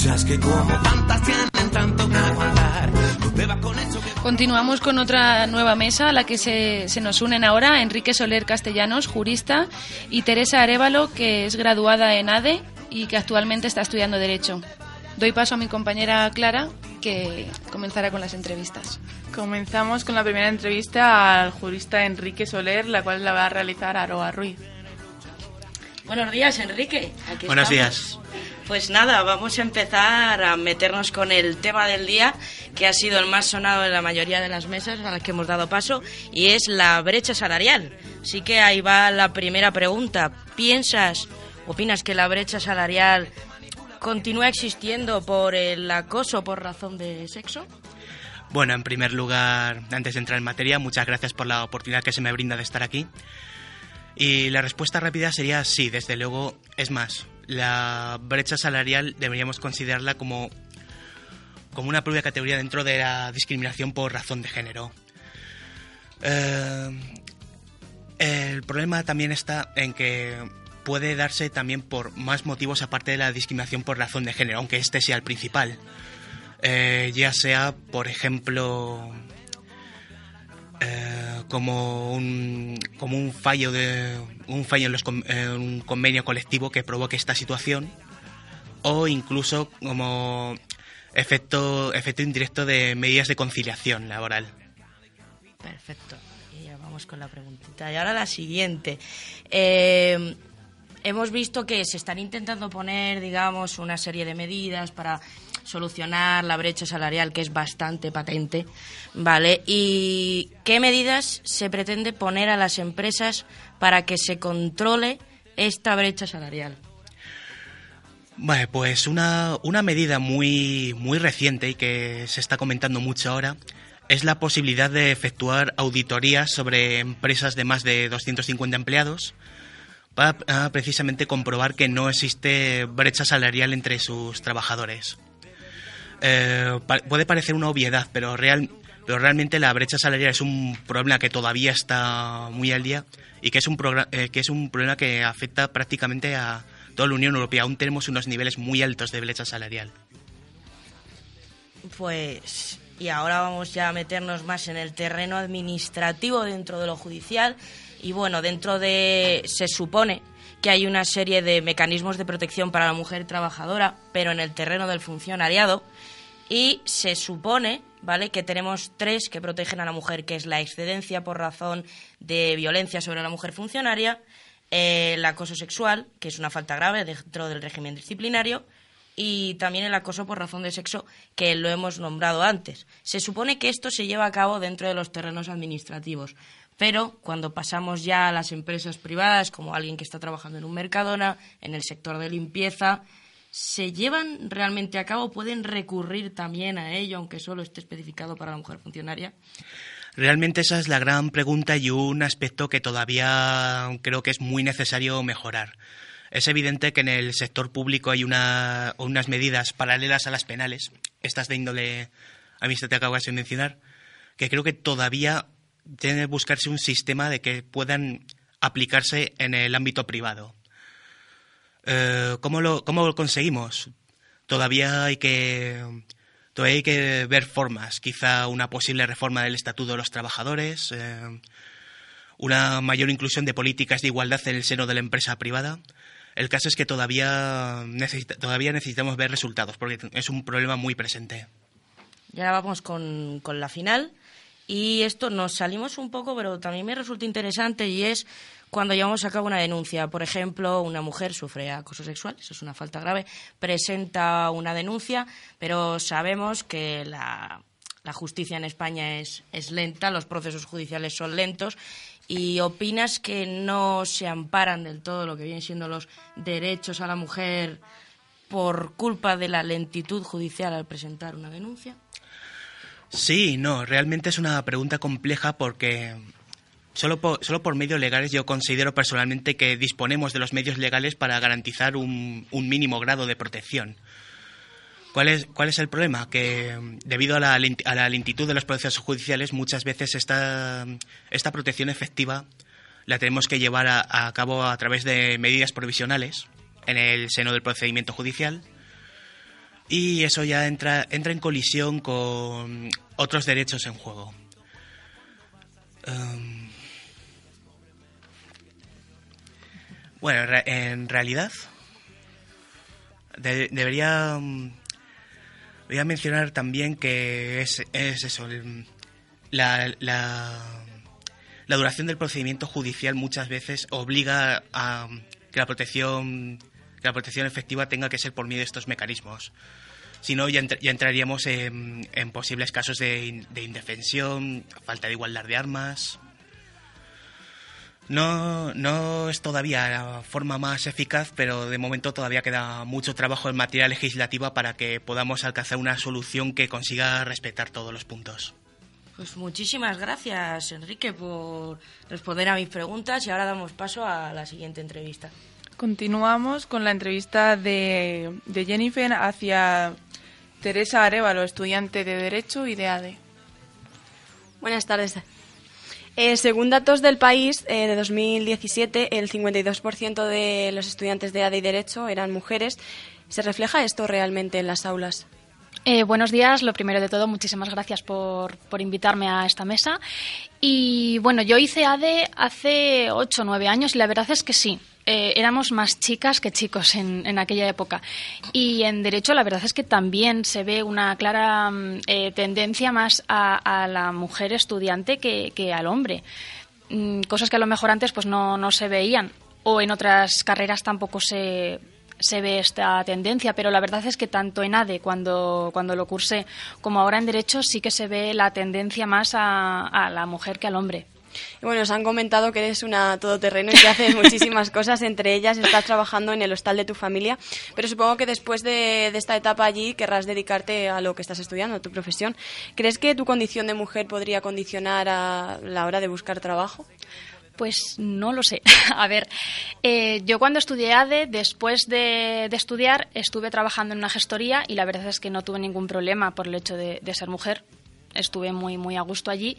tuyas que como tantas tienen tanto que aguantar. Continuamos con otra nueva mesa a la que se, se nos unen ahora Enrique Soler Castellanos, jurista, y Teresa Arevalo, que es graduada en ADE y que actualmente está estudiando Derecho. Doy paso a mi compañera Clara, que comenzará con las entrevistas. Comenzamos con la primera entrevista al jurista Enrique Soler, la cual la va a realizar Aroa Ruiz. Buenos días, Enrique. Aquí Buenos estamos. Pues nada, vamos a empezar a meternos con el tema del día, que ha sido el más sonado en la mayoría de las mesas a las que hemos dado paso, y es la brecha salarial. Así que ahí va la primera pregunta. ¿Piensas, opinas que la brecha salarial continúa existiendo por el acoso por razón de sexo? Bueno, en primer lugar, antes de entrar en materia, muchas gracias por la oportunidad que se me brinda de estar aquí. Y la respuesta rápida sería sí, desde luego. Es más, la brecha salarial deberíamos considerarla como, como una propia categoría dentro de la discriminación por razón de género. Eh, el problema también está en que puede darse también por más motivos aparte de la discriminación por razón de género, aunque este sea el principal. Eh, ya sea, por ejemplo, eh, como un como un fallo de un fallo en, los, en un convenio colectivo que provoque esta situación o incluso como efecto efecto indirecto de medidas de conciliación laboral. Perfecto. Y ya vamos con la preguntita. Y ahora la siguiente. Eh, hemos visto que se están intentando poner, digamos, una serie de medidas para solucionar la brecha salarial, que es bastante patente, ¿vale? ¿Y qué medidas se pretende poner a las empresas para que se controle esta brecha salarial? Vale, pues una, una medida muy, muy reciente y que se está comentando mucho ahora es la posibilidad de efectuar auditorías sobre empresas de más de 250 empleados para ah, precisamente comprobar que no existe brecha salarial entre sus trabajadores. Eh, puede parecer una obviedad, pero, real, pero realmente la brecha salarial es un problema que todavía está muy al día y que es un, eh, que es un problema que afecta prácticamente a toda la Unión Europea. Aún tenemos unos niveles muy altos de brecha salarial. Pues, y ahora vamos ya a meternos más en el terreno administrativo dentro de lo judicial. Y bueno, dentro de. Se supone que hay una serie de mecanismos de protección para la mujer trabajadora, pero en el terreno del funcionariado. Y se supone, ¿vale?, que tenemos tres que protegen a la mujer, que es la excedencia por razón de violencia sobre la mujer funcionaria, eh, el acoso sexual, que es una falta grave dentro del régimen disciplinario, y también el acoso por razón de sexo, que lo hemos nombrado antes. Se supone que esto se lleva a cabo dentro de los terrenos administrativos, pero cuando pasamos ya a las empresas privadas, como alguien que está trabajando en un Mercadona, en el sector de limpieza, ¿se llevan realmente a cabo? ¿Pueden recurrir también a ello, aunque solo esté especificado para la mujer funcionaria? Realmente esa es la gran pregunta y un aspecto que todavía creo que es muy necesario mejorar. Es evidente que en el sector público hay una, unas medidas paralelas a las penales, estas de índole administrativa que acabas de mencionar, que creo que todavía debe buscarse un sistema de que puedan aplicarse en el ámbito privado. Eh, ¿cómo, lo, ¿Cómo conseguimos? Todavía hay que todavía hay que ver formas, quizá una posible reforma del Estatuto de los Trabajadores, eh, una mayor inclusión de políticas de igualdad en el seno de la empresa privada. El caso es que todavía, todavía necesitamos ver resultados, porque es un problema muy presente. Y ahora vamos con, con la final. Y esto nos salimos un poco, pero también me resulta interesante y es cuando llevamos a cabo una denuncia. Por ejemplo, una mujer sufre acoso sexual, eso es una falta grave, presenta una denuncia, pero sabemos que la, justicia en España es, es lenta, los procesos judiciales son lentos. ¿Y opinas que no se amparan del todo lo que vienen siendo los derechos a la mujer por culpa de la lentitud judicial al presentar una denuncia? Sí, no, realmente es una pregunta compleja porque solo por, solo por medios legales yo considero personalmente que disponemos de los medios legales para garantizar un, un mínimo grado de protección. ¿Cuál es, ¿Cuál es el problema? Que mm, debido a la, a la lentitud de los procesos judiciales muchas veces esta, esta protección efectiva la tenemos que llevar a cabo a través de medidas provisionales en el seno del procedimiento judicial y eso ya entra, entra en colisión con otros derechos en juego. Em, bueno, en re- en realidad de- debería, mm, debería mencionar también que es, es eso, la, la, la duración del procedimiento judicial muchas veces obliga a que la protección que la protección efectiva tenga que ser por medio de estos mecanismos. Si no, ya, entr- ya entraríamos en, posibles casos de, de indefensión, falta de igualdad de armas. No, no es todavía la forma más eficaz, pero de momento todavía queda mucho trabajo en materia legislativa para que podamos alcanzar una solución que consiga respetar todos los puntos. Pues muchísimas gracias, Enrique, por responder a mis preguntas y ahora damos paso a la siguiente entrevista. Continuamos con la entrevista de, de Jennifer hacia Teresa Arevalo, estudiante de Derecho y de ADE. Buenas tardes. Eh, según datos del país eh, de 2017, el 52% de los estudiantes de ADE y Derecho eran mujeres. ¿Se refleja esto realmente en las aulas? Eh, buenos días. Lo primero de todo, muchísimas gracias por, por invitarme a esta mesa. Y bueno, yo hice ADE hace 8 o 9 años y la verdad es que sí. Eh, éramos más chicas que chicos en, en aquella época. Y en Derecho, la verdad es que también se ve una clara mm, eh, tendencia más a, la mujer estudiante que, que al hombre. Mm, cosas que a lo mejor antes pues no, no se veían. O en otras carreras tampoco se, se ve esta tendencia, pero la verdad es que tanto en ADE cuando, cuando lo cursé como ahora en Derecho sí que se ve la tendencia más a la mujer que al hombre. Y bueno, os han comentado que eres una todoterreno y que haces muchísimas cosas, entre ellas estás trabajando en el hostal de tu familia, pero supongo que después de, de esta etapa allí querrás dedicarte a lo que estás estudiando, a tu profesión. ¿Crees que tu condición de mujer podría condicionar a la hora de buscar trabajo? Pues no lo sé. A ver, eh, yo cuando estudié ADE, después de, de estudiar, estuve trabajando en una gestoría y la verdad es que no tuve ningún problema por el hecho de, de ser mujer. Estuve muy, muy a gusto allí.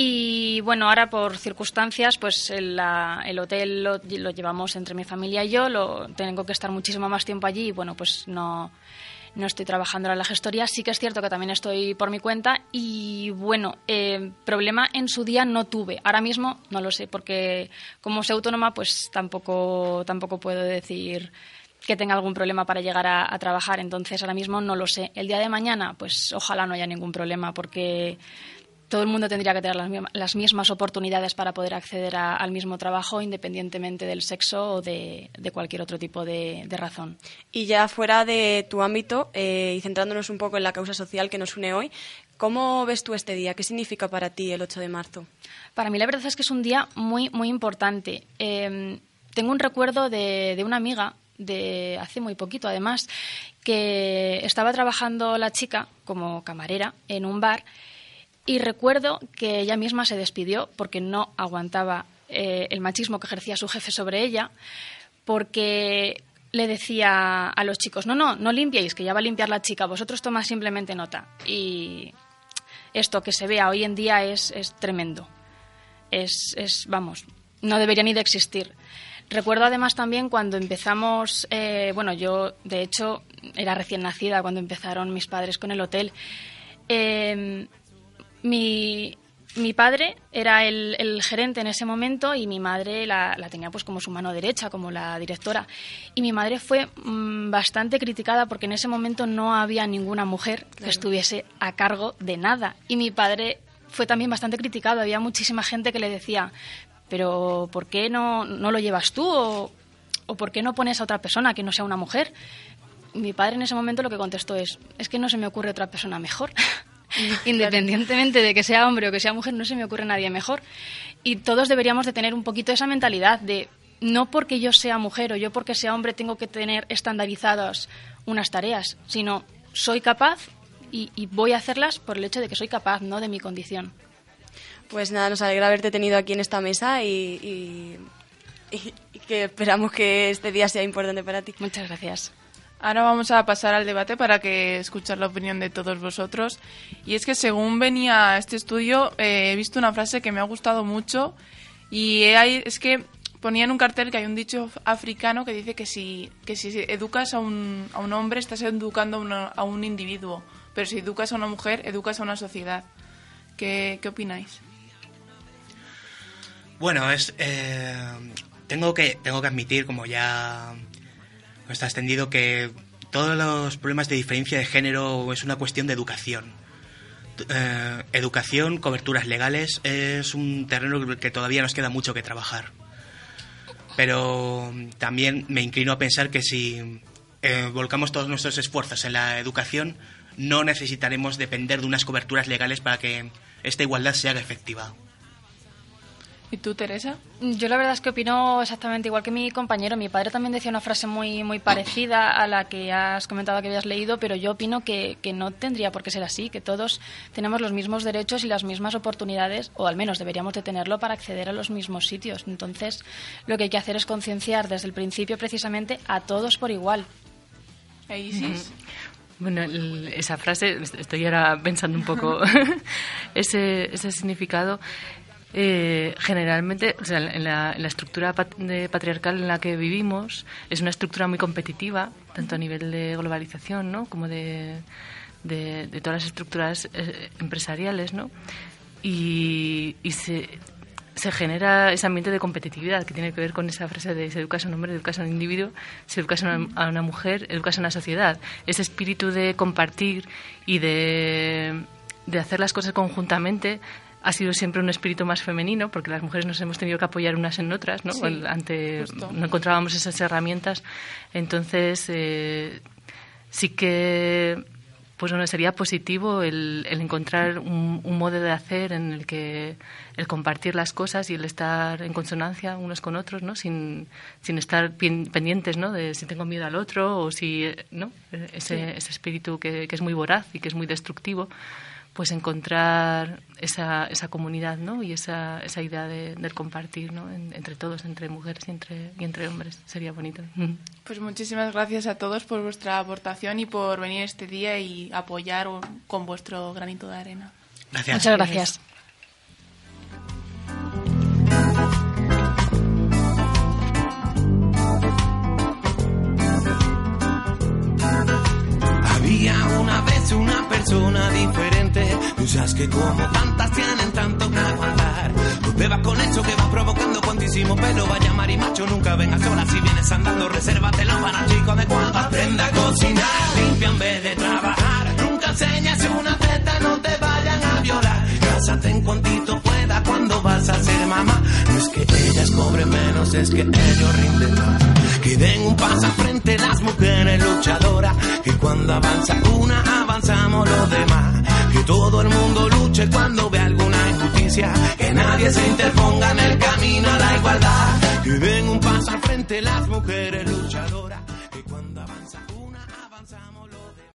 Y bueno, ahora por circunstancias, pues el, la- el hotel lo, llevamos entre mi familia y yo. Lo, tengo que estar muchísimo más tiempo allí y bueno, pues no, no estoy trabajando en la gestoría. Sí que es cierto que también estoy por mi cuenta y bueno, eh, problema en su día no tuve. Ahora mismo no lo sé porque como soy autónoma pues tampoco, tampoco puedo decir que tenga algún problema para llegar a trabajar. Entonces ahora mismo no lo sé. El día de mañana pues ojalá no haya ningún problema porque todo el mundo tendría que tener las, las mismas oportunidades para poder acceder a- al mismo trabajo independientemente del sexo o de, de cualquier otro tipo de- de razón. Y ya fuera de tu ámbito eh, y centrándonos un poco en la causa social que nos une hoy, ¿cómo ves tú este día? ¿Qué significa para ti el 8 de marzo? Para mí la verdad es que es un día muy, muy importante. Eh, tengo un recuerdo de, de una amiga de hace muy poquito, además, que estaba trabajando la chica como camarera en un bar y recuerdo que ella misma se despidió porque no aguantaba eh, el machismo que ejercía su jefe sobre ella, porque le decía a los chicos, no, no, no limpiéis, que ya va a limpiar la chica, vosotros tomad simplemente nota. Y esto que se vea hoy en día es, es tremendo. Es, es, vamos, no debería ni de existir. Recuerdo además también cuando empezamos, eh, bueno, yo de hecho era recién nacida cuando empezaron mis padres con el hotel. Eh, mi, mi padre era el, el gerente en ese momento y mi madre la, la tenía pues como su mano derecha, como la directora. Y mi madre fue mm, bastante criticada porque en ese momento no había ninguna mujer que estuviese a cargo de nada. Y mi padre fue también bastante criticado. Había muchísima gente que le decía, pero ¿por qué no, no lo llevas tú? O, ¿O por qué no pones a otra persona que no sea una mujer? Mi padre en ese momento lo que contestó es, es que no se me ocurre otra persona mejor. Independientemente de que sea hombre o que sea mujer, no se me ocurre nadie mejor. Y todos deberíamos de tener un poquito esa mentalidad de no porque yo sea mujer o yo porque sea hombre tengo que tener estandarizadas unas tareas, sino soy capaz y, y voy a hacerlas por el hecho de que soy capaz, no de mi condición. Pues nada, nos alegra haberte tenido aquí en esta mesa y, y- y- y que esperamos que este día sea importante para ti. Muchas gracias. Ahora vamos a pasar al debate para que escuchar la opinión de todos vosotros. Y es que según venía este estudio, eh, he visto una frase que me ha gustado mucho y es que ponía en un cartel que hay un dicho africano que dice que si, que si educas a un, a un hombre estás educando a, una- a un individuo, pero si educas a una mujer, educas a una sociedad. ¿Qué, qué opináis? Bueno, es eh, tengo que tengo que admitir, como ya está extendido, que todos los problemas de diferencia de género es una cuestión de educación. Eh, educación, coberturas legales, es un terreno que todavía nos queda mucho que trabajar. Pero también me inclino a pensar que si eh, volcamos todos nuestros esfuerzos en la educación, no necesitaremos depender de unas coberturas legales para que esta igualdad se haga efectiva. ¿Y tú, Teresa? Yo la verdad es que opino exactamente igual que mi compañero. Mi padre también decía una frase muy, muy parecida a la que has comentado que habías leído, pero yo opino que, que no tendría por qué ser así, que todos tenemos los mismos derechos y las mismas oportunidades, o al menos deberíamos de tenerlo para acceder a los mismos sitios. Entonces, lo que hay que hacer es concienciar desde el principio precisamente a todos por igual. ¿E Isis? Bueno, esa frase, est- estoy ahora pensando un poco ese, ese significado. Eh, generalmente, o sea, en la, estructura pat- de patriarcal en la que vivimos, es una estructura muy competitiva, tanto a nivel de globalización ¿no? como de, de, todas las estructuras eh, empresariales, ¿no? Y, y se, se genera ese ambiente de competitividad que tiene que ver con esa frase de se educas a un hombre, educas a un individuo, se educas a una, a una mujer, educas a una sociedad. Ese espíritu de compartir y de, de hacer las cosas conjuntamente ha sido siempre un espíritu más femenino porque las mujeres nos hemos tenido que apoyar unas en otras, ¿no? Sí, Ante, justo. no encontrábamos esas herramientas. Entonces, eh, sí que pues bueno, sería positivo el, el encontrar un, un modo de hacer en el que el compartir las cosas y el estar en consonancia unos con otros, ¿no? Sin, sin estar pendientes, ¿no? De si tengo miedo al otro o si, ¿no? Eh, Ese, ese espíritu que, que es muy voraz y que es muy destructivo, pues encontrar esa, esa comunidad, ¿no? Y esa, esa idea de, del compartir, ¿no? En- entre todos, entre mujeres y entre, y entre hombres. Sería bonito. Pues muchísimas gracias a todos por vuestra aportación y por venir este día y apoyar con vuestro granito de arena. Gracias. Muchas gracias. Había una vez una persona diferente. Piensas que como tantas tienen tanto que aguantar. No bebas con eso que va provocando cuantísimo pelo. Vaya marimacho, nunca vengas sola. Si vienes andando, resérvatelo para chico de cuando aprenda a cocinar. Limpia en vez de trabajar. Nunca enseñas una teta, no te vayan a violar. Cásate en cuantito pueda cuando vas a ser mamá. No es que ellas cobren menos, es que ellos rinden más. Que den un paso al frente las mujeres luchadoras. Que cuando avanza una, avanzamos los demás. Que todo el mundo luche cuando ve alguna injusticia. Que nadie se interponga en el camino a la igualdad. Que den un paso al frente las mujeres luchadoras.